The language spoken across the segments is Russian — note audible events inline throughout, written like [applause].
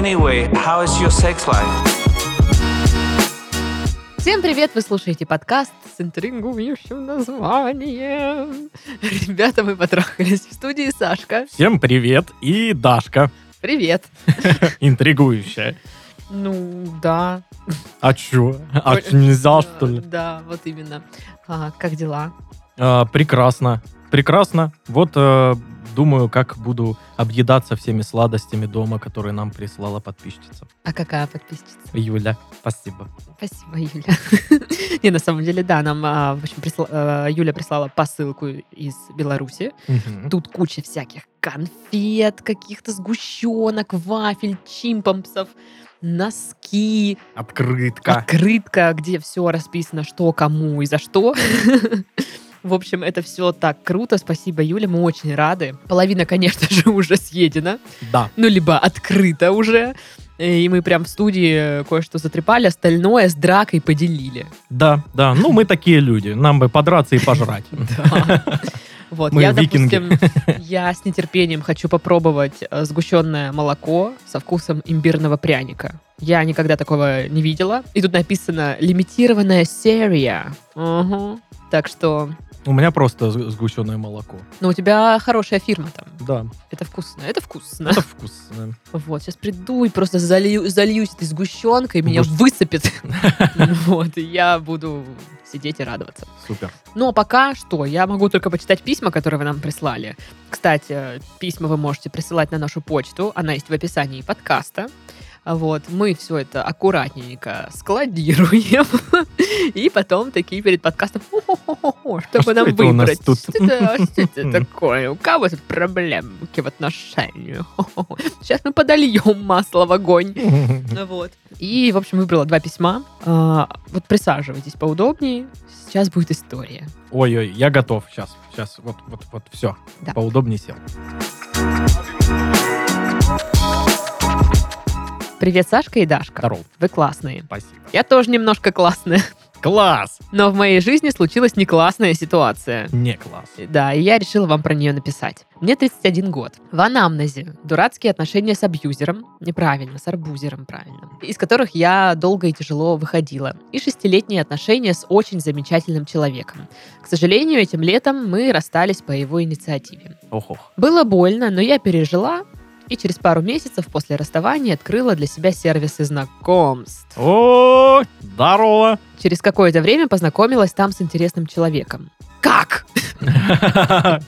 Anyway, how is your sex life? Всем привет! Вы слушаете подкаст с интригующим названием. Ребята, мы потрахались в студии Сашка. Всем привет и Дашка, Привет. [laughs] интригующая. Ну, да. А чё? А чё, нельзя, что ли? Да, вот именно. А, как дела? А, прекрасно. Прекрасно. Вот э, думаю, как буду объедаться всеми сладостями дома, которые нам прислала подписчица. А какая подписчица? Юля, спасибо. Спасибо, Юля. [laughs] Не, на самом деле, да, нам, а, в общем, присла- э, Юля прислала посылку из Беларуси. Мгм. Тут куча всяких конфет, каких-то сгущенок, вафель, чимпомсов, носки, Открытка. открытка, где все расписано, что, кому и за что. [laughs] В общем, это все так круто. Спасибо, Юля, мы очень рады. Половина, конечно же, [laughs] уже съедена, Да. ну, либо открыта уже. И мы прям в студии кое-что затрепали, остальное с дракой поделили. Да, да. Ну, мы такие люди. Нам бы подраться и пожрать. [laughs] Вот, Мы я, викинги. допустим, я с нетерпением хочу попробовать э, сгущенное молоко со вкусом имбирного пряника. Я никогда такого не видела. И тут написано «лимитированная серия». Угу. Так что, У меня просто сгущенное молоко. ну, у тебя хорошая фирма там. Да, Это вкусно, это вкусно. это вкусно. Вот, сейчас приду и просто залью, зальюсь этой сгущенкой, меня Может- высыпет. [laughs] Вот, и я буду сидеть и радоваться. Супер. Но пока что я могу только почитать письма, которые вы нам прислали. Кстати, письма вы можете присылать на нашу почту, она есть в описании подкаста. Вот, мы все это аккуратненько складируем. [laughs] И потом такие перед подкастом, «Хо-хо-хо-хо, чтобы что нам выбрать. тут?» Что это, это [laughs] такое? У кого тут проблемки в отношениях? Сейчас мы подольем масло в огонь. [laughs] Вот. И, в общем, выбрала два письма. А, вот присаживайтесь поудобнее. Сейчас будет история. Ой-ой, я готов. Сейчас, сейчас, вот, вот, вот, все. Поудобнее сел. Привет, Сашка и Дашка. Здорово. Вы классные. Спасибо. Я тоже немножко классная. Класс! Но в моей жизни случилась не классная ситуация. Не класс. Да, и я решила вам про нее написать. Мне 31 год. В анамнезе дурацкие отношения с абьюзером, неправильно, с арбузером, правильно, из которых я долго и тяжело выходила. И шестилетние отношения с очень замечательным человеком. К сожалению, этим летом мы расстались по его инициативе. Ох-ох. Было больно, но я пережила, и через пару месяцев после расставания открыла для себя сервисы знакомств. О, здорово! Через какое-то время познакомилась там с интересным человеком. Как? [laughs]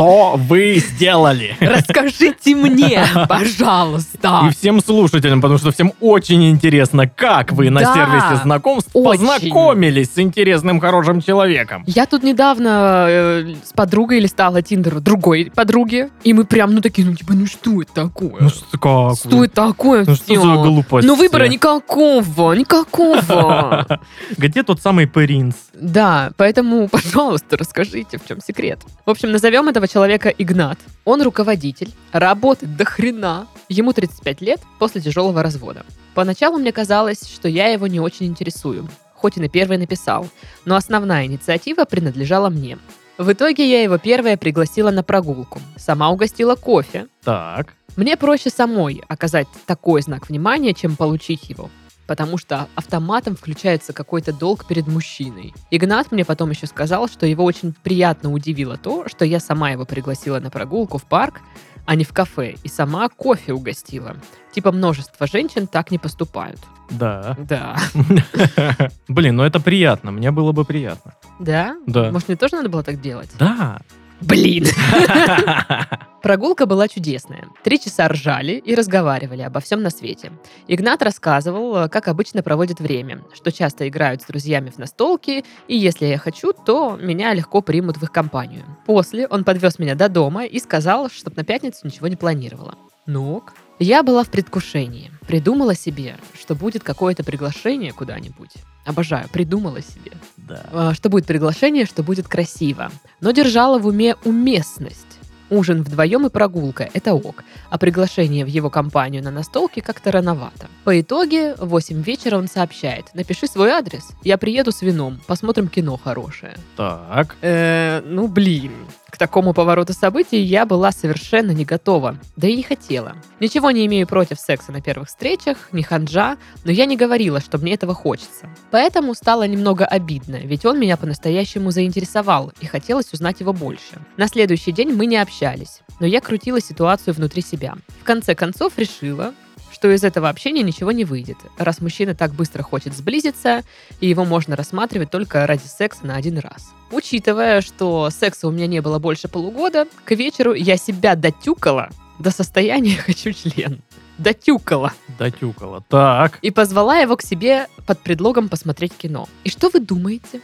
Что вы сделали? Расскажите мне, [laughs] пожалуйста. И всем слушателям, потому что всем очень интересно, как вы на Да, сервисе знакомств очень. познакомились с интересным, хорошим человеком. Я тут недавно э, с подругой листала Тиндер другой подруги, и мы прям, ну такие, ну типа, ну что это такое? Ну что как? что это такое? Ну что за глупость? Ну выбора никакого, никакого. [laughs] Где тот самый принц? Да, поэтому, [laughs] пожалуйста, расскажите, в чем секрет. В общем, назовем этого человека Игнат. Он руководитель, работает до хрена. Ему 35 лет после тяжелого развода. Поначалу мне казалось, что я его не очень интересую, хоть и на первый написал, но основная инициатива принадлежала мне. В итоге я его первая пригласила на прогулку, сама угостила кофе. Так. Мне проще самой оказать такой знак внимания, чем получить его потому что автоматом включается какой-то долг перед мужчиной. Игнат мне потом еще сказал, что его очень приятно удивило то, что я сама его пригласила на прогулку в парк, а не в кафе, и сама кофе угостила. Типа множество женщин так не поступают. Да. Да. [laughs] Блин, ну это приятно. Мне было бы приятно. Да? Да. Может, мне тоже надо было так делать? Да. Блин! [laughs] Прогулка была чудесная. Три часа ржали и разговаривали обо всем на свете. Игнат рассказывал, как обычно проводит время, что часто играют с друзьями в настолки, и если я хочу, то меня легко примут в их компанию. После он подвез меня до дома и сказал, чтобы на пятницу ничего не планировала. Ну ок. Я была в предвкушении. Придумала себе, что будет какое-то приглашение куда-нибудь. Обожаю, придумала себе. Да. А, что будет приглашение, что будет красиво. Но держала в уме уместность. Ужин вдвоем и прогулка – это ок, а приглашение в его компанию на настолке как-то рановато. По итоге, в 8 вечера он сообщает «Напиши свой адрес, я приеду с вином, посмотрим кино хорошее». Так. Э, ну, блин. К такому повороту событий я была совершенно не готова, да и не хотела. Ничего не имею против секса на первых встречах, не ханжа, но я не говорила, что мне этого хочется. Поэтому стало немного обидно, ведь он меня по-настоящему заинтересовал, и хотелось узнать его больше. На следующий день мы не общались, но я крутила ситуацию внутри себя. В конце концов решила, что из этого общения ничего не выйдет, раз мужчина так быстро хочет сблизиться, и его можно рассматривать только ради секса на один раз. Учитывая, что секса у меня не было больше полугода, к вечеру я себя дотюкала до состояния [laughs] «хочу член». Дотюкала. Дотюкала. Так. И позвала его к себе под предлогом посмотреть кино. И что вы думаете?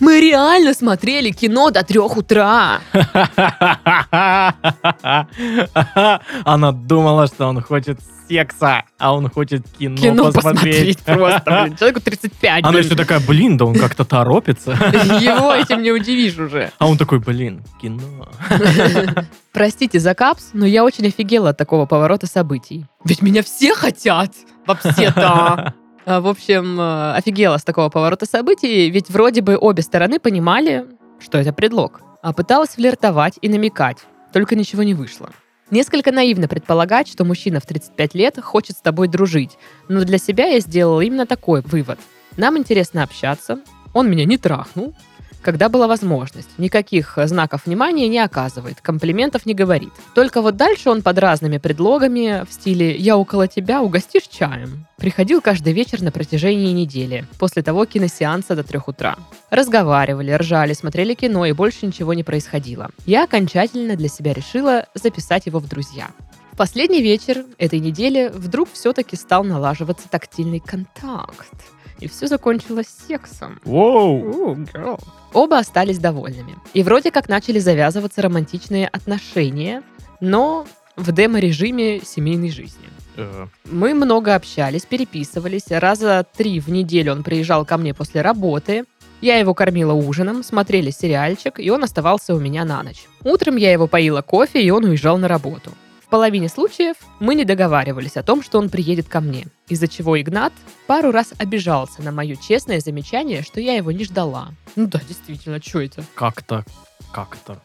Мы реально смотрели кино до трех утра. [laughs] Она думала, что он хочет секса, а он хочет кино, Кино посмотреть. посмотреть [laughs] просто, блин. Человеку 35, Она блин. еще такая, блин, да он как-то торопится. [laughs] Его этим не удивишь уже. А он такой, блин, кино. Простите за капс, но я очень офигела от такого поворота событий. Ведь меня все хотят, вообще-то. А, В общем, э, офигела с такого поворота событий, ведь вроде бы обе стороны понимали, что это предлог. А пыталась флиртовать и намекать, только ничего не вышло. Несколько наивно предполагать, что мужчина в 35 лет хочет с тобой дружить, но для себя я сделала именно такой вывод. Нам интересно общаться, он меня не трахнул, когда была возможность. Никаких э, знаков внимания не оказывает, комплиментов не говорит. Только вот дальше он под разными предлогами в стиле «я около тебя, угостишь чаем». Приходил каждый вечер на протяжении недели, после того киносеанса до трех утра. Разговаривали, ржали, смотрели кино, и больше ничего не происходило. Я окончательно для себя решила записать его в друзья. В последний вечер этой недели вдруг все-таки стал налаживаться тактильный контакт. И все закончилось сексом. Воу. Ooh, girl. Оба остались довольными. И вроде как начали завязываться романтичные отношения, но в демо-режиме семейной жизни. Э, Мы много общались, переписывались. Раза три в неделю он приезжал ко мне после работы. Я его кормила ужином, смотрели сериальчик, и он оставался у меня на ночь. Утром я его поила кофе, и он уезжал на работу. В половине случаев мы не договаривались о том, что он приедет ко мне, из-за чего Игнат пару раз обижался на мое честное замечание, что я его не ждала. Ну да, действительно, что это? Как-то, как-то.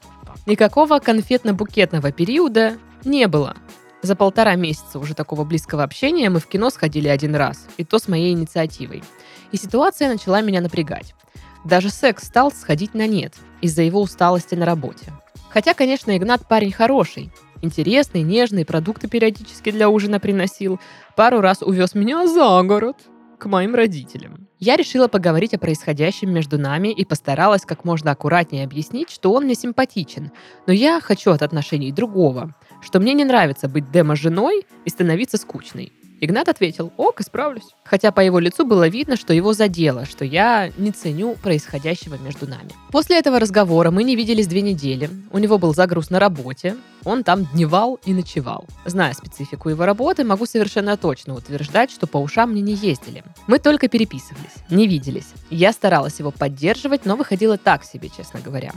Никакого конфетно-букетного периода не было. За полтора месяца уже такого близкого общения мы в кино сходили один раз, и то с моей инициативой. И ситуация начала меня напрягать. Даже секс стал сходить на нет из-за его усталости на работе. Хотя, конечно, Игнат парень хороший, интересный, нежный, продукты периодически для ужина приносил, пару раз увез меня за город к моим родителям. Я решила поговорить о происходящем между нами и постаралась как можно аккуратнее объяснить, что он мне симпатичен, но я хочу от отношений другого, что мне не нравится быть демо-женой и становиться скучной. Игнат ответил, ок, исправлюсь. Хотя по его лицу было видно, что его задело, что я не ценю происходящего между нами. После этого разговора мы не виделись две недели. У него был загруз на работе, он там дневал и ночевал. Зная специфику его работы, могу совершенно точно утверждать, что по ушам мне не ездили. Мы только переписывались, не виделись. Я старалась его поддерживать, но выходило так себе, честно говоря.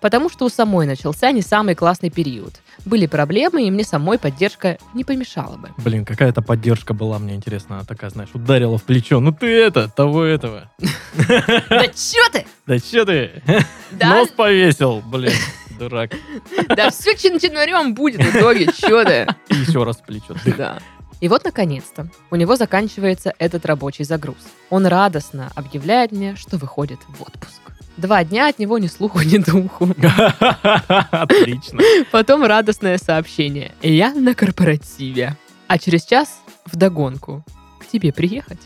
Потому что у самой начался не самый классный период. Были проблемы, и мне самой поддержка не помешала бы. Блин, какая-то поддержка была, мне интересно, она такая, знаешь, ударила в плечо. Ну ты это, того этого. [laughs] Да чё ты? Да че ты? Нос повесил, блин, дурак. [laughs] да все чин-чинарем будет в итоге, чё ты? И еще раз в плечо. [laughs] Да. И вот, наконец-то, у него заканчивается этот рабочий загруз. Он радостно объявляет мне, что выходит в отпуск. Два дня от него ни слуху, ни духу. [laughs] Отлично. Потом радостное сообщение. Я на корпоративе. А через час вдогонку. К тебе приехать?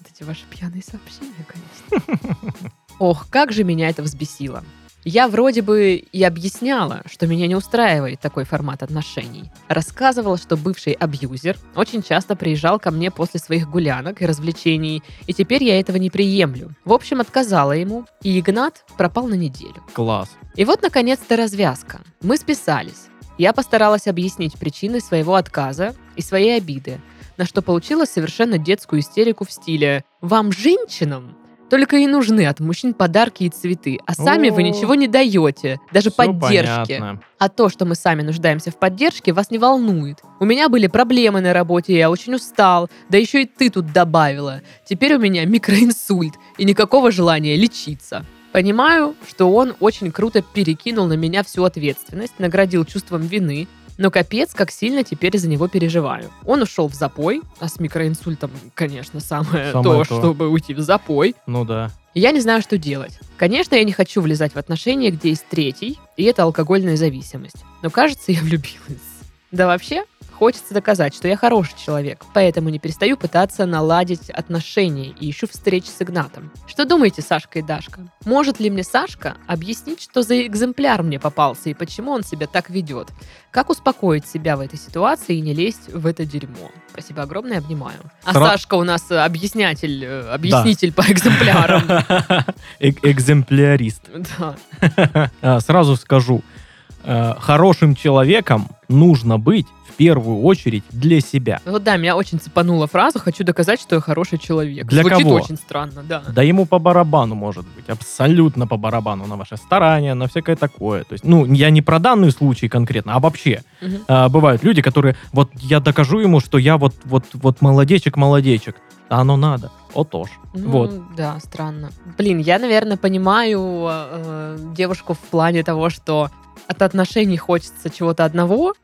Вот эти ваши пьяные сообщения, конечно. Ох, как же меня это взбесило. Я вроде бы и объясняла, что меня не устраивает такой формат отношений. Рассказывала, что бывший абьюзер очень часто приезжал ко мне после своих гулянок и развлечений, и теперь я этого не приемлю. В общем, отказала ему, и Игнат пропал на неделю. Класс. И вот, наконец-то, развязка. Мы списались. Я постаралась объяснить причины своего отказа и своей обиды, на что получила совершенно детскую истерику в стиле «Вам, женщинам, только и нужны от мужчин подарки и цветы, а сами вы О. ничего не даете, даже поддержки. понятно. А то, что мы сами нуждаемся в поддержке, вас не волнует. У меня были проблемы на работе, я очень устал, да еще и ты тут добавила. Теперь у меня микроинсульт и никакого желания лечиться. Понимаю, что он очень круто перекинул на меня всю ответственность, наградил чувством вины, но капец, как сильно теперь за него переживаю. Он ушел в запой, а с микроинсультом, конечно, самое, Самое то, то. чтобы уйти в запой. Ну да. Я не знаю, что делать. Конечно, я не хочу влезать в отношения, где есть третий, и это алкогольная зависимость. Но кажется, я влюбилась. Да вообще, хочется доказать, что я хороший человек, поэтому не перестаю пытаться наладить отношения и ищу встреч с Игнатом. Что думаете, Сашка и Дашка? Может ли мне Сашка объяснить, что за экземпляр мне попался и почему он себя так ведет? Как успокоить себя в этой ситуации и не лезть в это дерьмо? Спасибо огромное, обнимаю. А Сра- Сашка у нас э, объяснятель, э, объяснитель по экземплярам. [laughs] Эк- Экземплярист. [laughs] Да. [laughs] А, Сразу скажу, э, хорошим человеком нужно быть в первую очередь для себя. Вот да, меня очень цепанула фраза «хочу доказать, что я хороший человек». Для Звучит кого? очень странно, да. Да ему по барабану может быть, абсолютно по барабану на ваши старания, на всякое такое. То есть, ну, я не про данный случай конкретно, а вообще. Мгм. А, бывают люди, которые, вот я докажу ему, что я вот, вот, вот молодечек-молодечек. А оно надо. Отож. Ну, Вот. да, странно. Блин, я, наверное, понимаю э, девушку в плане того, что от отношений хочется чего-то одного.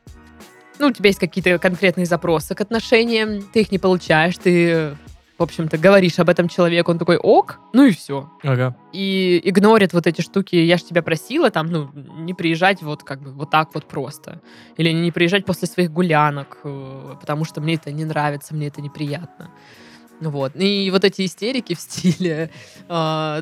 Ну, у тебя есть какие-то конкретные запросы к отношениям, ты их не получаешь, ты, в общем-то, говоришь об этом человеку, он такой ок, ну и все. Ага. И игнорит вот эти штуки, я ж тебя просила, там, ну, не приезжать вот как бы вот так вот просто. Или не приезжать после своих гулянок, э, потому что мне это не нравится, мне это неприятно. Вот. И вот эти истерики в стиле э,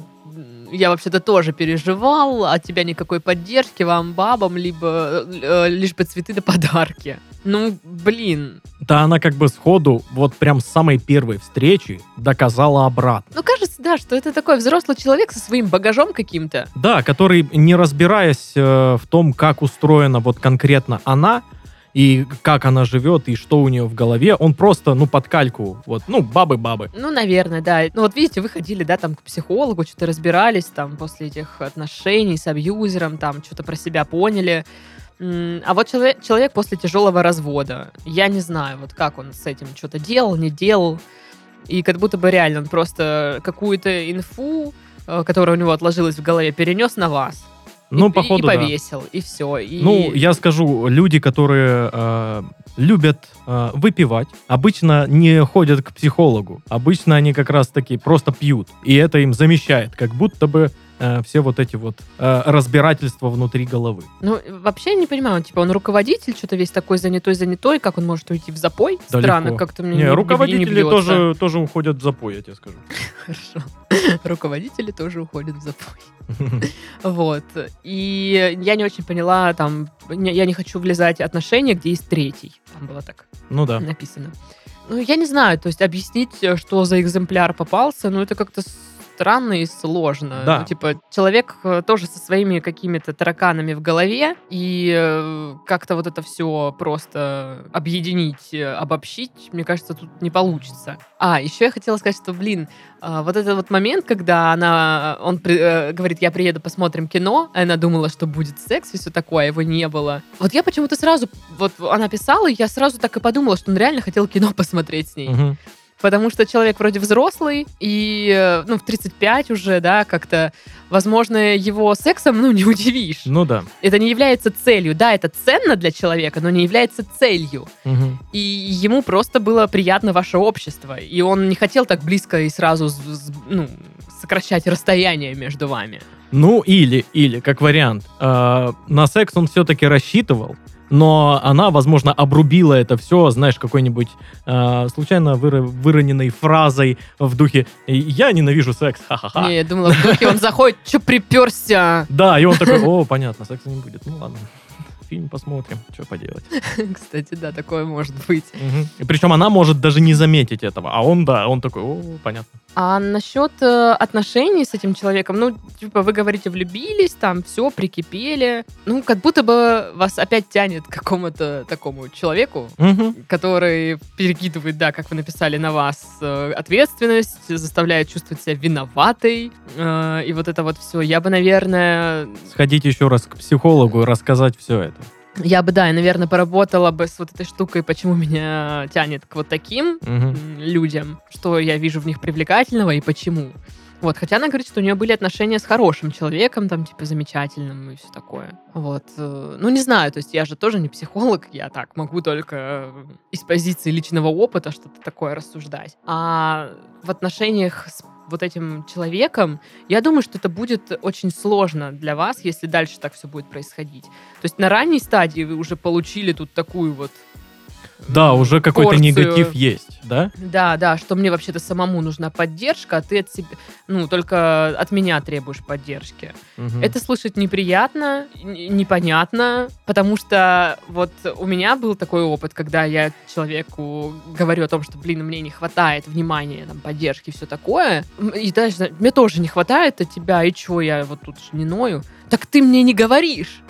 я вообще-то тоже переживал, от тебя никакой поддержки, вам, бабам, либо э, лишь бы цветы да подарки. Ну, блин. Да она как бы сходу, вот прям с самой первой встречи доказала обратно. Ну, кажется, да, что это такой взрослый человек со своим багажом каким-то. Да, который, не разбираясь э, в том, как устроена вот конкретно она, и как она живет, и что у нее в голове, он просто, ну, под кальку, вот, ну, бабы-бабы. Ну, наверное, да. Ну, вот видите, вы ходили, да, там, к психологу, что-то разбирались, там, после этих отношений с абьюзером, там, что-то про себя поняли. А вот человек, человек после тяжелого развода, я не знаю, вот как он с этим что-то делал, не делал. И как будто бы реально он просто какую-то инфу, э, которая у него отложилась в голове, перенес на вас. Ну, и, походу, и да. повесил, и все. И... Ну, я скажу, люди, которые э, любят э, выпивать, обычно не ходят к психологу. Обычно они как раз-таки просто пьют. И это им замещает, как будто бы э, все вот эти вот э, разбирательства внутри головы. Ну, вообще не понимаю, он, типа, он руководитель, что-то весь такой занятой-занятой, как он может уйти в запой? Да Странно, легко. как-то мне Не, не, руководители не бьется. тоже, тоже уходят в запой, я тебе скажу. Хорошо. Руководители тоже уходят в запой. [laughs] Вот. И я не очень поняла, там, я не хочу влезать в отношения, где есть третий. Там было так Ну да. написано. Ну, я не знаю, то есть объяснить, э, что за экземпляр попался, ну, это как-то странно и сложно. Да. Ну, типа, человек э, тоже со своими какими-то тараканами в голове, и э, как-то вот это все просто объединить, э, обобщить, мне кажется, тут не получится. А, еще я хотела сказать, что, блин, вот этот вот момент, когда она, он при- говорит, я приеду, посмотрим кино, а она думала, что будет секс и все такое, а его не было. Вот я почему-то сразу, вот она писала, и я сразу так и подумала, что он реально хотел кино [laughs] посмотреть с ней. Мгм. Потому что человек вроде взрослый, и, э, ну, в 35 уже, да, как-то, возможно, его сексом, ну, не удивишь. Ну да. Это не является целью. Да, это ценно для человека, но не является целью. Мгм. И ему просто было приятно ваше общество. И он не хотел так близко и сразу ну, сокращать расстояние между вами. Ну, или, или, как вариант, э, на секс он все-таки рассчитывал, но она, возможно, обрубила это все, знаешь, какой-нибудь э, случайно выро- выроненной фразой в духе «я ненавижу секс, ха-ха-ха». Не, я думала, в духе он заходит, что приперся? Да, и он такой «О, понятно, секса не будет, ну ладно». Фильм посмотрим, что поделать. [laughs] Кстати, да, такое может быть. И причем она может даже не заметить этого, а он, да, он такой, о, понятно. А насчет э, отношений с этим человеком, ну, типа, вы говорите, влюбились, там, все, прикипели. Ну, как будто бы вас опять тянет к какому-то такому человеку, Мгм. который перекидывает, да, как вы написали, на вас э, ответственность, заставляет чувствовать себя виноватой. э, и вот это вот все. Я бы, наверное, Сходить еще раз к психологу и рассказать все это. Я бы, да, и, наверное, поработала бы с вот этой штукой, почему меня тянет к вот таким м, людям, что я вижу в них привлекательного и почему. Вот, хотя она говорит, что у нее были отношения с хорошим человеком, там, типа, замечательным и все такое. Вот. э, Ну, не знаю, то есть я же тоже не психолог, я так могу только э, из позиции личного опыта что-то такое рассуждать. А в отношениях с вот этим человеком, я думаю, что это будет очень сложно для вас, если дальше так все будет происходить. То есть на ранней стадии вы уже получили тут такую вот Да, уже какой-то порцию. негатив есть, да? Да, да, что мне вообще-то самому нужна поддержка, а ты от себя, ну, только от меня требуешь поддержки. Мгм. Это слышать неприятно, непонятно, потому что вот у меня был такой опыт, когда я человеку говорю о том, что, блин, мне не хватает внимания, там, поддержки и все такое. И дальше, мне тоже не хватает от тебя, и чё, я вот тут же не ною. Так ты мне не говоришь.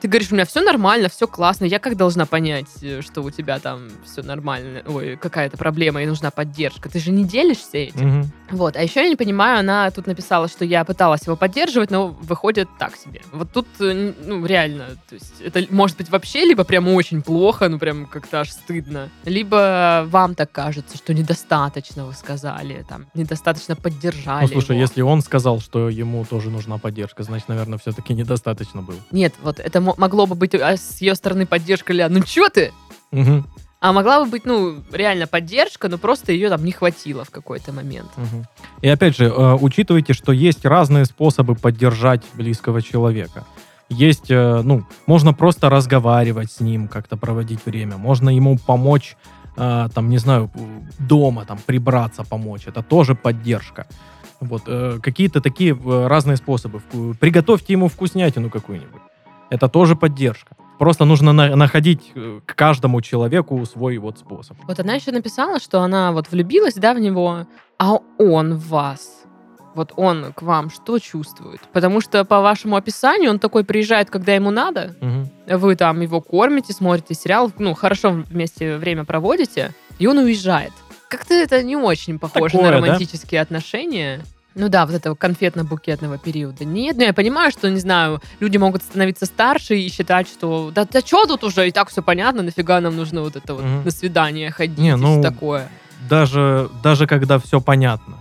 Ты говоришь, у меня все нормально, все классно. Я как должна понять, э, что у тебя там все нормально? Ой, какая-то проблема и нужна поддержка. Ты же не делишься этим. Мгм. Вот, а еще я не понимаю, она тут написала, что я пыталась его поддерживать, но выходит так себе. Вот тут, э, ну, реально, то есть это может быть вообще либо прям очень плохо, ну, прям как-то аж стыдно, либо вам так кажется, что недостаточно вы сказали, там, недостаточно поддержали Ну, слушай, его. если он сказал, что ему тоже нужна поддержка, значит, наверное, все-таки недостаточно было. Нет, вот это могло бы быть а, с ее стороны поддержка, Ля, ну чё ты? Мгм. А могла бы быть, ну, реально поддержка, но просто ее там не хватило в какой-то момент. Мгм. И опять же, э, учитывайте, что есть разные способы поддержать близкого человека. Есть, э, ну, можно просто разговаривать с ним, как-то проводить время. Можно ему помочь, э, там, не знаю, дома, там, прибраться, помочь. Это тоже поддержка. Вот, какие-то такие разные способы. Приготовьте ему вкуснятину какую-нибудь. Это тоже поддержка. Просто нужно на- находить э, к каждому человеку свой вот способ. Вот она еще написала, что она вот влюбилась, да, в него, а он в вас. Вот он к вам что чувствует? Потому что по вашему описанию он такой приезжает, когда ему надо. Мгм. Вы там его кормите, смотрите сериал, ну, хорошо вместе время проводите, и он уезжает. Как-то это не очень похоже Такое, на да? романтические отношения. Ну да, вот этого конфетно-букетного периода. Нет, ну я понимаю, что, не знаю, люди могут становиться старше и считать, что да, да что тут уже, и так все понятно, нафига нам нужно вот это вот Мгм. на свидание ходить Не, и ну, всё такое. даже, даже когда все понятно.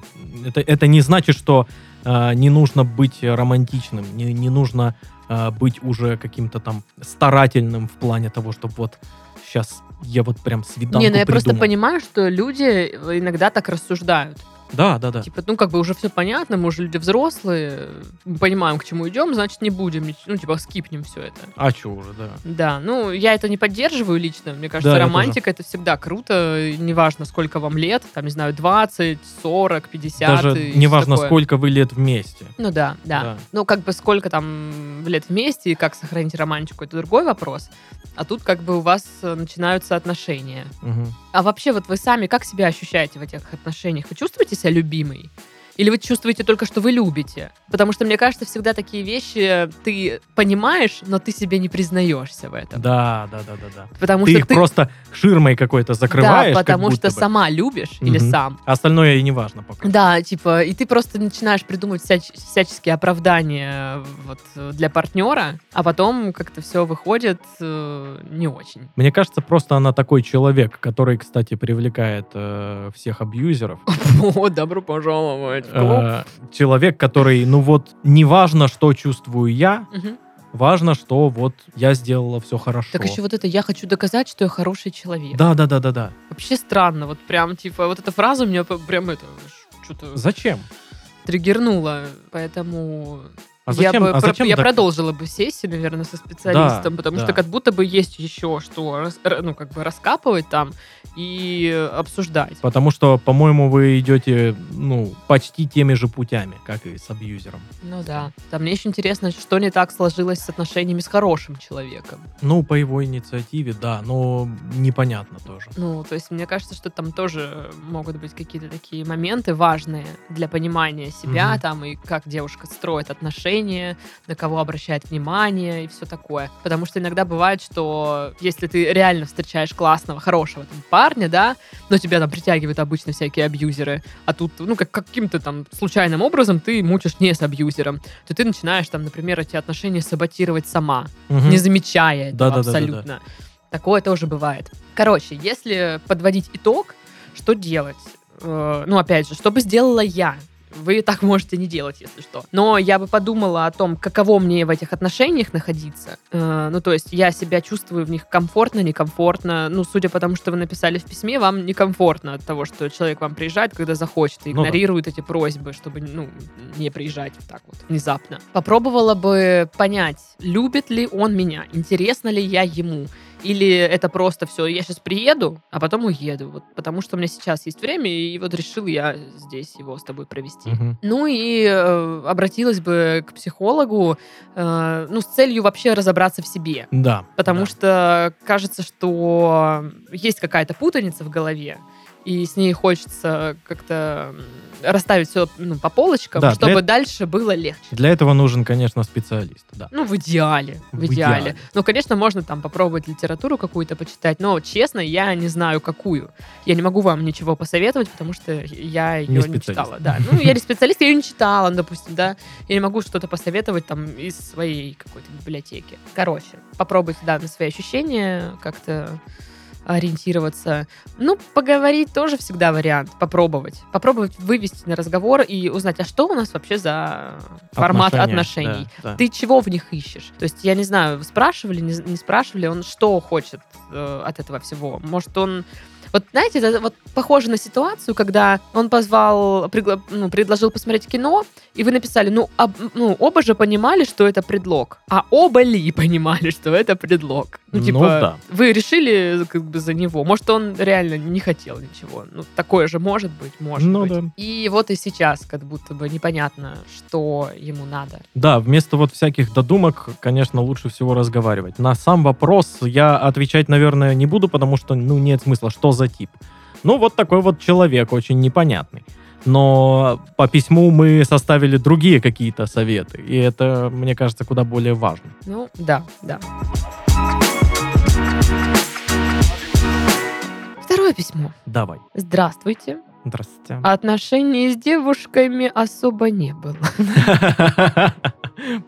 Это, это не значит, что э, не нужно быть романтичным, не, не нужно э, быть уже каким-то там старательным в плане того, чтобы вот сейчас я вот прям свиданку не, ну я просто придумал. понимаю, что люди иногда так рассуждают. Да, да, да. Типа, ну, как бы уже все понятно, мы уже люди взрослые, мы понимаем, к чему идем, значит, не будем, ну, типа, скипнем все это. А что уже, да. Да, ну, я это не поддерживаю лично. Мне кажется, Да, романтика это всегда круто. Неважно, сколько вам лет, там, не знаю, 20, 40, 50. Даже неважно, такое. сколько вы лет вместе. Ну да, да, Да. Ну, как бы сколько там лет вместе и как сохранить романтику, это другой вопрос. А тут как бы у вас э, начинаются отношения. Мгм. А вообще, вот вы сами как себя ощущаете в этих отношениях? Вы чувствуете себя любимой? Или вы чувствуете только, что вы любите? Потому что, мне кажется, всегда такие вещи ты понимаешь, но ты себе не признаешься в этом. Да, да, да, да, да. Потому ты что их ты... просто ширмой какой-то закрываешь, да, потому что бы. сама любишь или Мгм. сам. А Остальное и не важно пока. Да, типа, и ты просто начинаешь придумывать всяч- всяческие оправдания вот, для партнера, а потом как-то все выходит э, не очень. Мне кажется, просто она такой человек, который, кстати, привлекает э, всех абьюзеров. [laughs] О, добро пожаловать. В клуб. Э, человек, который, ну вот, не важно, что чувствую я, важно, что вот я сделала все хорошо. Так еще вот это «я хочу доказать, что я хороший человек». Да, да, да, да, да. Вообще странно, вот прям, типа, вот эта фраза меня п- прям это, что-то Зачем? триггернула, поэтому... А я зачем? бы а зачем я так? продолжила бы сессию, наверное, со специалистом, Да, потому да. что как будто бы есть еще что, ну, как бы раскапывать там и обсуждать. Потому что, по-моему, вы идете, ну, почти теми же путями, как и с абьюзером. Ну да. Там мне еще интересно, что не так сложилось с отношениями с хорошим человеком. Ну, по его инициативе, да, но непонятно тоже. Ну, то есть мне кажется, что там тоже могут быть какие-то такие моменты важные для понимания себя, Мгм. там, и как девушка строит отношения, на кого обращает внимание и все такое. Потому что иногда бывает, что если ты реально встречаешь классного, хорошего там, парня, да, но тебя там притягивают обычно всякие абьюзеры, а тут, ну, как каким-то там случайным образом ты мучишь не с абьюзером, то ты начинаешь там, например, эти отношения саботировать сама Мгм. не замечая этого Да-да-да-да-да. абсолютно. Такое тоже бывает. Короче, если подводить итог, что делать? Э, ну, опять же, что бы сделала я? Вы так можете не делать, если что. Но я бы подумала о том, каково мне в этих отношениях находиться. Э, ну, то есть я себя чувствую в них комфортно, некомфортно. Ну, судя по тому, что вы написали в письме, вам некомфортно от того, что человек вам приезжает, когда захочет, и Ну да. игнорирует эти просьбы, чтобы, ну, не приезжать вот так вот внезапно. Попробовала бы понять, любит ли он меня, интересно ли я ему. Или это просто все, я сейчас приеду, а потом уеду. Вот потому что у меня сейчас есть время, и вот решил я здесь его с тобой провести. Мгм. Ну и э, обратилась бы к психологу, э, ну, с целью вообще разобраться в себе. Да. Потому да. что кажется, что есть какая-то путаница в голове, и с ней хочется как-то расставить все ну, по полочкам, Да, для чтобы эт- дальше было легче. Для этого нужен, конечно, специалист. Да. Ну, в идеале. В, В идеале. идеале. Ну, конечно, можно там попробовать литературу какую-то почитать, но, честно, я не знаю, какую. Я не могу вам ничего посоветовать, потому что я ее не, специалист. читала. Да. Ну, я не специалист, я ее не читала, допустим, да. Я не могу что-то посоветовать там из своей какой-то библиотеки. Короче, попробуйте, да, на свои ощущения как-то ориентироваться. Ну, поговорить тоже всегда вариант. Попробовать. Попробовать вывести на разговор и узнать, а что у нас вообще за формат Отношения, отношений. да, да. Ты чего в них ищешь? То есть, я не знаю, спрашивали, не, не спрашивали, он что хочет э, от этого всего? Может, он... Вот, знаете, это вот похоже на ситуацию, когда он позвал, пригла- ну, предложил посмотреть кино, и вы написали, ну, об- ну, оба же понимали, что это предлог. А оба ли понимали, что это предлог? Ну, Ну типа, да. вы решили как бы за него. Может, он реально не хотел ничего. Ну, такое же может быть, может Ну быть. да. И вот и сейчас как будто бы непонятно, что ему надо. Да, вместо вот всяких додумок, конечно, лучше всего разговаривать. На сам вопрос я отвечать, наверное, не буду, потому что, ну, нет смысла, что за тип. Ну, вот такой вот человек, очень непонятный. Но по письму мы составили другие какие-то советы, и это, мне кажется, куда более важно. Ну, да, да. Второе письмо. Давай. Здравствуйте. Здравствуйте. Отношений с девушками особо не было. [laughs]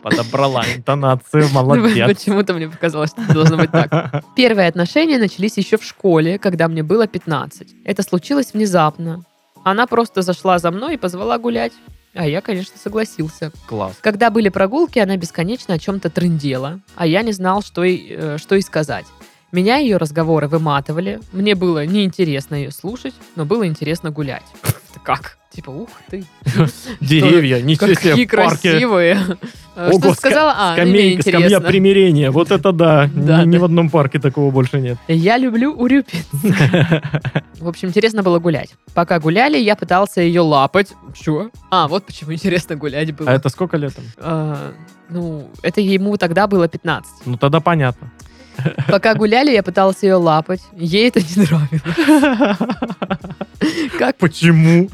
Подобрала интонацию, [laughs] Ну, молодец. Почему-то мне показалось, что это должно быть так. [laughs] Первые отношения начались еще в школе, когда мне было 15. Это случилось внезапно. Она просто зашла за мной и позвала гулять. А я, конечно, согласился. Класс. Когда были прогулки, она бесконечно о чем-то трындела, а я не знал, что и, э, что и сказать. Меня ее разговоры выматывали, мне было неинтересно ее слушать, но было интересно гулять. [laughs] Это как? Типа, ух ты, [laughs] Деревья, ничего какие себе, парке. красивые. Что сказала? А, Скамейка, скамья примирения. Вот это да. [laughs] Ни в одном парке такого больше нет. Я люблю урюпинск. В общем, интересно было гулять. Пока гуляли, я пытался ее лапать. Чего? А, вот почему интересно гулять было. А это сколько лет? им? А, ну, это ему тогда было 15. Ну тогда понятно. Пока гуляли, я пытался ее лапать. Ей это не нравилось. [laughs] Как, Почему?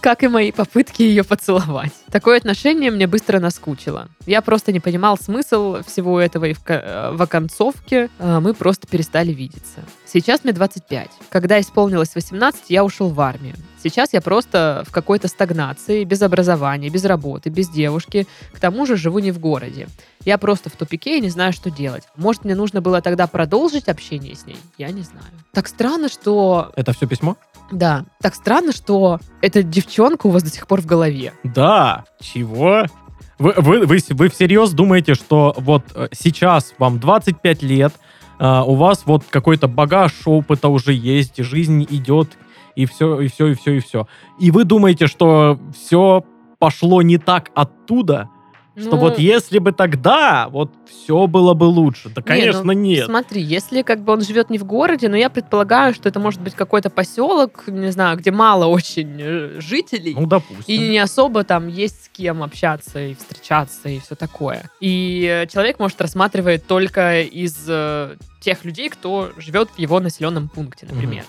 как и мои попытки ее поцеловать. Такое отношение мне быстро наскучило. Я просто не понимал смысл всего этого, и в, э, в оконцовке э, мы просто перестали видеться. Сейчас мне 25. Когда исполнилось 18, я ушел в армию. Сейчас я просто в какой-то стагнации, без образования, без работы, без девушки. К тому же живу не в городе. Я просто в тупике и не знаю, что делать. Может, мне нужно было тогда продолжить общение с ней? Я не знаю. Так странно, что... Это все письмо? Да, так странно, что эта девчонка у вас до сих пор в голове. Да. Чего? Вы, вы, вы, вы всерьез думаете, что вот э, сейчас вам 25 лет, а, у вас вот какой-то багаж опыта уже есть, жизнь идет, и все, и все, и все, и все. И вы думаете, что все пошло не так оттуда, что Ну, вот если бы тогда, вот все было бы лучше. Да, Не, конечно, ну, нет. Смотри, если как бы он живет не в городе, но я предполагаю, что это может быть какой-то поселок, не знаю, где мало [laughs] очень э, жителей. Ну, допустим. И не особо там есть с кем общаться и встречаться и все такое. И человек, может, рассматривает только из э, тех людей, кто живет в его населенном пункте, например.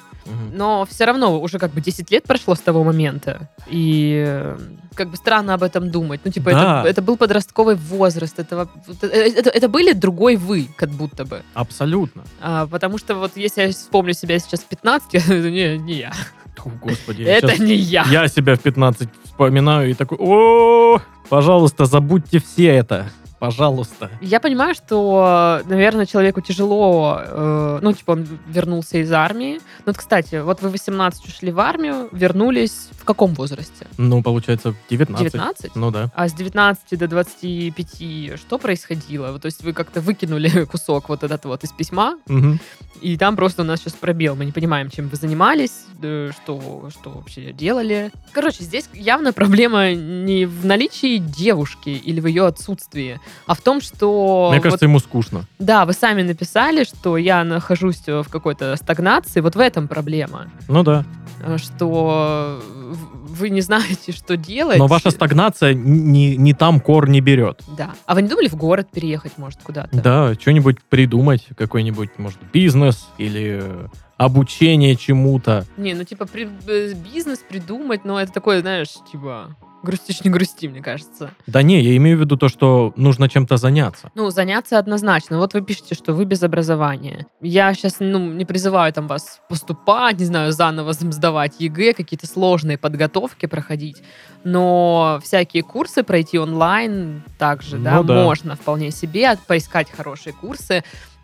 Но все равно уже как бы 10 лет прошло с того момента. И э, как бы странно об этом думать. Ну, типа, Да. это, это был подростковый возраст. Это, вот э, это, это были другой вы, как будто бы. Абсолютно. А, потому что вот если я вспомню себя сейчас в 15, я, не, не я. Фу, господи. это не я. Я себя в 15 вспоминаю и такой, о, пожалуйста, забудьте все это. Пожалуйста. Я понимаю, что, наверное, человеку тяжело, э, ну, типа, он вернулся из армии. Ну, вот, кстати, вот вы 18 ушли в армию, вернулись в каком возрасте? Ну, получается, 19. 19? Ну да. А с 19 до 25 что происходило? То есть вы как-то выкинули [laughs] кусок вот этот вот из письма, Мгм. и там просто у нас сейчас пробел. Мы не понимаем, чем вы занимались, э, что, что вообще делали. Короче, здесь явно проблема не в наличии девушки или в ее отсутствии, а в том, что... Мне вот- кажется, ему скучно. да, вы сами написали, что я нахожусь э, в какой-то стагнации. Вот в этом проблема. Ну да. Э, Что вы не знаете, что делать. Но ваша стагнация не, не там кор не берет. Да. А вы не думали в город переехать, может, куда-то? Да, что-нибудь придумать, какой-нибудь, может, бизнес или э, обучение чему-то. Не, ну типа при- бизнес придумать, но это такое, знаешь, типа грустишь не грусти, мне кажется. Да не, я имею в виду то, что нужно чем-то заняться. Ну, заняться однозначно. Вот вы пишете, что вы без образования. Я сейчас, ну, не призываю там вас поступать, не знаю, заново сдавать ЕГЭ, какие-то сложные подготовки проходить, но всякие курсы пройти онлайн также, да, Ну да. можно вполне себе поискать хорошие курсы.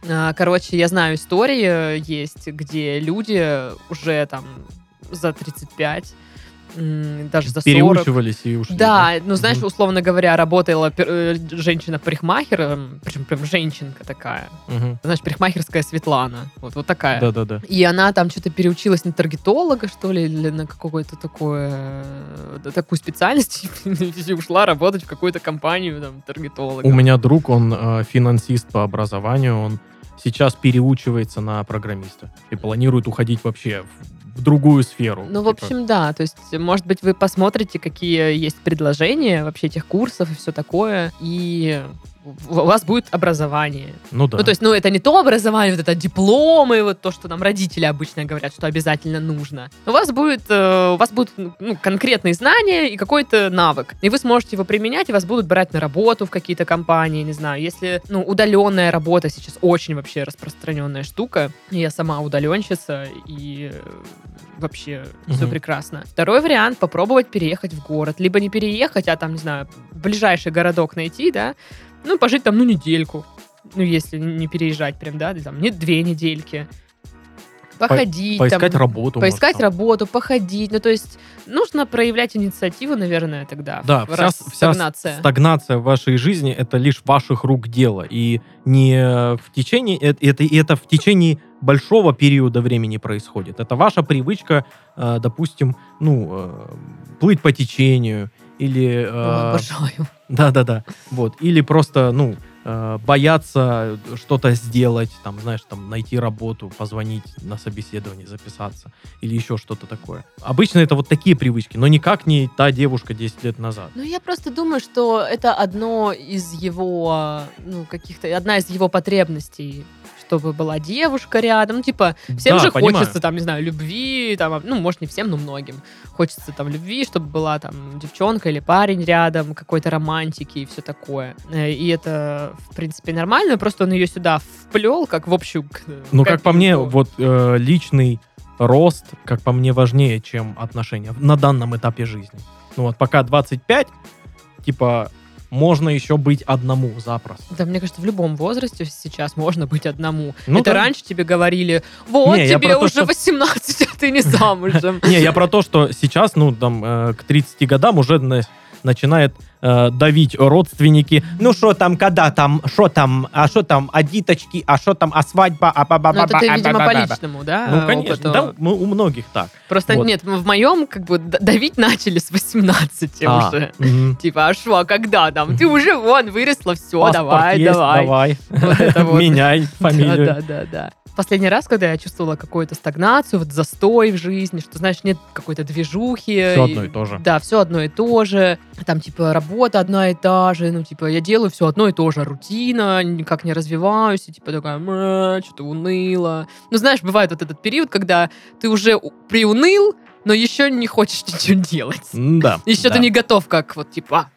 А, Короче, я знаю истории э, есть, где люди уже там за 35, м, даже за 40, Переучивались и ушли. да, ну знаешь, условно говоря, работала пер- э, женщина-парикмахером, причем прям женщинка такая. Мгм. Знаешь, парикмахерская Светлана. Вот, вот такая. Да-да-да. И она там что-то переучилась на таргетолога, что ли, или на какое-то такое, э, такую специальность, [laughs] и ушла работать в какую-то компанию там таргетолога. У меня друг, он э, финансист по образованию, он сейчас переучивается на программиста и планирует уходить вообще в, в другую сферу. Ну, в Типа, общем, да. То есть, может быть, вы посмотрите, какие есть предложения вообще этих курсов и все такое, и у вас будет образование. ну да. Ну, то есть, ну, это не то образование, вот это дипломы, вот то, что нам родители обычно говорят, что обязательно нужно. У вас будет, э, у вас будут ну, конкретные знания и какой-то навык. И вы сможете его применять, и вас будут брать на работу в какие-то компании, не знаю. Если, ну, удаленная работа сейчас очень вообще распространенная штука. Я сама удаленщица, и э, вообще все Мгм. прекрасно. Второй вариант — попробовать переехать в город. Либо не переехать, а там, не знаю, ближайший городок найти, да, ну, пожить там, ну, недельку. Ну, если не переезжать прям, да, там, не две недельки. Походить. Поискать там, работу. Поискать может, работу, походить. Ну, то есть, нужно проявлять инициативу, наверное, тогда. Да, вся, вся стагнация. стагнация в вашей жизни это лишь ваших рук дело. И не в течение, э- это, это в течение большого периода времени происходит. Это ваша привычка, э, допустим, ну, э, плыть по течению или... О, э, Обожаю. Да-да-да. Вот. Или просто, ну, э, бояться что-то сделать, там, знаешь, там, найти работу, позвонить на собеседование, записаться. Или еще что-то такое. Обычно это вот такие привычки, но никак не та девушка 10 лет назад. Ну, я просто думаю, что это одно из его, ну, каких-то, одна из его потребностей, чтобы была девушка рядом. Ну, типа, всем Да, же понимаю. хочется, там, не знаю, любви, там, ну, может, не всем, но многим. Хочется там любви, чтобы была там девчонка или парень рядом, какой-то романтики и все такое. Э, И это, в принципе, нормально, просто он ее сюда вплел, как в общую Ну, как по мне, вот э, личный рост, как по мне, важнее, чем отношения на данном этапе жизни. Ну вот пока 25, типа, можно еще быть одному запросто. Да, мне кажется, в любом возрасте сейчас можно быть одному. Ну это да. раньше тебе говорили, вот Не, тебе про то, уже что- 18, [laughs] а ты не замужем. [laughs] Не, я про то, что сейчас, ну, там, э, к 30 годам уже на- начинает э, давить родственники. Ну, что там, когда там, что там, а что там, а диточки, а что там, а свадьба, а ба ба Ну, это ты, видимо, по личному, да? Ну, конечно, опыту? да, мы- у многих так. Просто вот. нет, в моем как бы давить начали с 18 А, уже. мгм. Типа, а что, а когда там? Ты уже вон, выросла, все, Паспорт давай, есть, давай. давай. Вот это [laughs] вот. Меняй [laughs] фамилию. Да, да, да, да. Последний раз, когда я чувствовала какую-то стагнацию, вот застой в жизни, что, знаешь, нет какой-то движухи. Все одно и то же. Да, все одно и то же. Там, типа, работа одна и та же. Ну, типа, я делаю все одно и то же. Рутина, никак не развиваюсь. И, типа, такая, что-то уныло. Ну, знаешь, бывает вот этот период, когда ты уже приуныл, но еще не хочешь ничего делать. Да. Еще да. ты не готов, как вот, типа, а,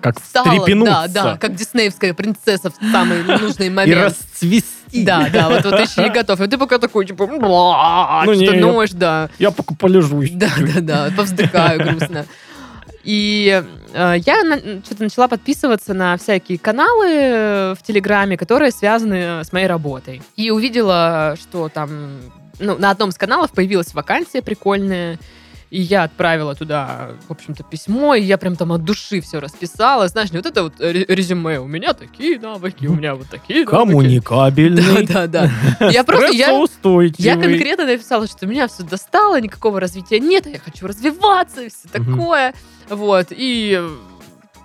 Как встала, встрепенуться. Да, да, как диснеевская принцесса в самый нужный И момент. расцвести. Да, да, вот, вот еще не готов. И ты пока такой, типа, Ну, что-то не, я- ноешь, да. Я пока полежу Да, да, да, повздыхаю грустно. И э, я на- что-то начала подписываться на всякие каналы э, в Телеграме, которые связаны с моей работой. И увидела, что там ну, на одном из каналов появилась вакансия прикольная, и я отправила туда, в общем-то, письмо, и я прям там от души все расписала. Знаешь, не вот это вот ре- резюме. У меня такие навыки, у меня вот такие навыки. Коммуникабельный. [laughs] Да, да, да. Я просто, я, я конкретно написала, что меня все достало, никакого развития нет, я хочу развиваться и все такое. Вот, и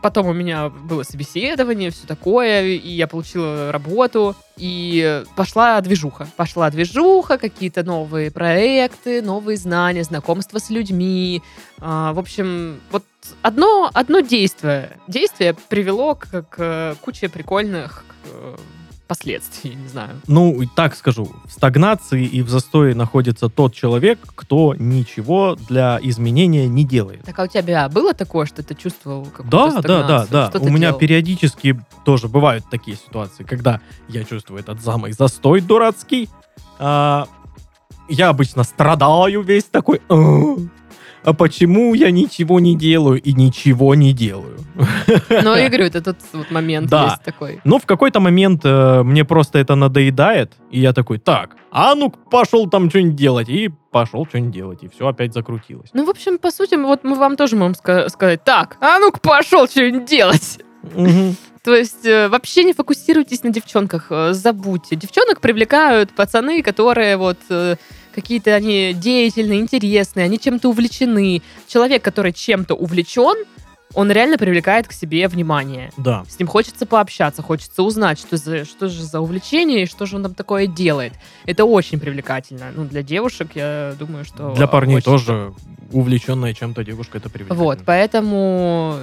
потом у меня было собеседование, все такое, и я получила работу, и пошла движуха. Пошла движуха, какие-то новые проекты, новые знания, знакомства с людьми. А, в общем, вот одно, одно действие, действие привело к, к куче прикольных э, последствий, [laughs] не знаю. Ну, и так скажу, в стагнации и в застое находится тот человек, кто ничего для изменения не делает. Так а у тебя было такое, что ты чувствовал какую-то Да, да, да, стагнацию? да. Что У ты меня делал? периодически тоже бывают такие ситуации, когда я чувствую этот самый застой дурацкий. а, я обычно страдаю весь такой. «А, почему я ничего не делаю и ничего не делаю? Ну, я говорю, это тот вот момент Да. есть такой. Но в какой-то момент э, мне просто это надоедает, и я такой, так, а ну пошел там что-нибудь делать, и пошел что-нибудь делать, и все опять закрутилось. Ну, в общем, по сути, вот мы вам тоже можем ска- сказать, так, а ну-ка пошел что-нибудь делать. То есть э, вообще не фокусируйтесь на девчонках, э, забудьте. Девчонок привлекают пацаны, которые вот э, какие-то они деятельные, интересные, они чем-то увлечены. Человек, который чем-то увлечен, он реально привлекает к себе внимание. Да. С ним хочется пообщаться, хочется узнать, что, за, что же за увлечение и что же он там такое делает. Это очень привлекательно. Ну, для девушек, я думаю, что... Для парней очень. тоже увлеченная чем-то девушка это привлекательно. Вот, поэтому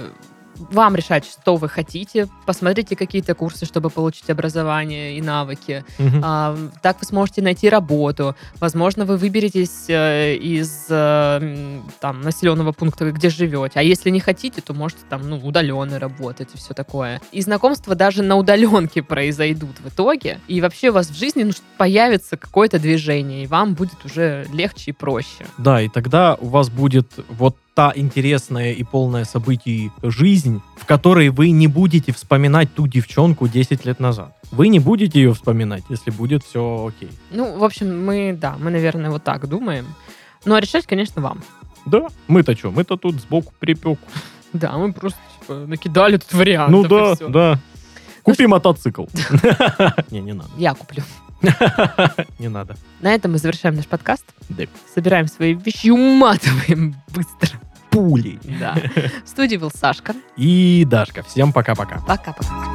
вам решать, что вы хотите. Посмотрите какие-то курсы, чтобы получить образование и навыки. Мгм. А, так вы сможете найти работу. Возможно, вы выберетесь э, из э, там, населенного пункта, где живете. А если не хотите, то можете там ну, удаленно работать и все такое. И знакомства даже на удаленке произойдут в итоге. И вообще у вас в жизни ну, появится какое-то движение, и вам будет уже легче и проще. Да, и тогда у вас будет вот та интересная и полная событий жизнь, в которой вы не будете вспоминать ту девчонку 10 лет назад. Вы не будете ее вспоминать, если будет все окей. Ну, в общем, мы, да, мы, наверное, вот так думаем. Ну, а решать, конечно, вам. Да, мы-то что, мы-то тут сбоку припек. [laughs] Да, мы просто типа, накидали тут вариантов. Ну да, да. Купи мотоцикл. [laughs] Не, не надо. Я куплю. [laughs] Не надо. На этом мы завершаем наш подкаст. Да. Собираем свои вещи и уматываем быстро. Пулей. Да. В студии был Сашка. И Дашка. Всем пока-пока. Пока-пока.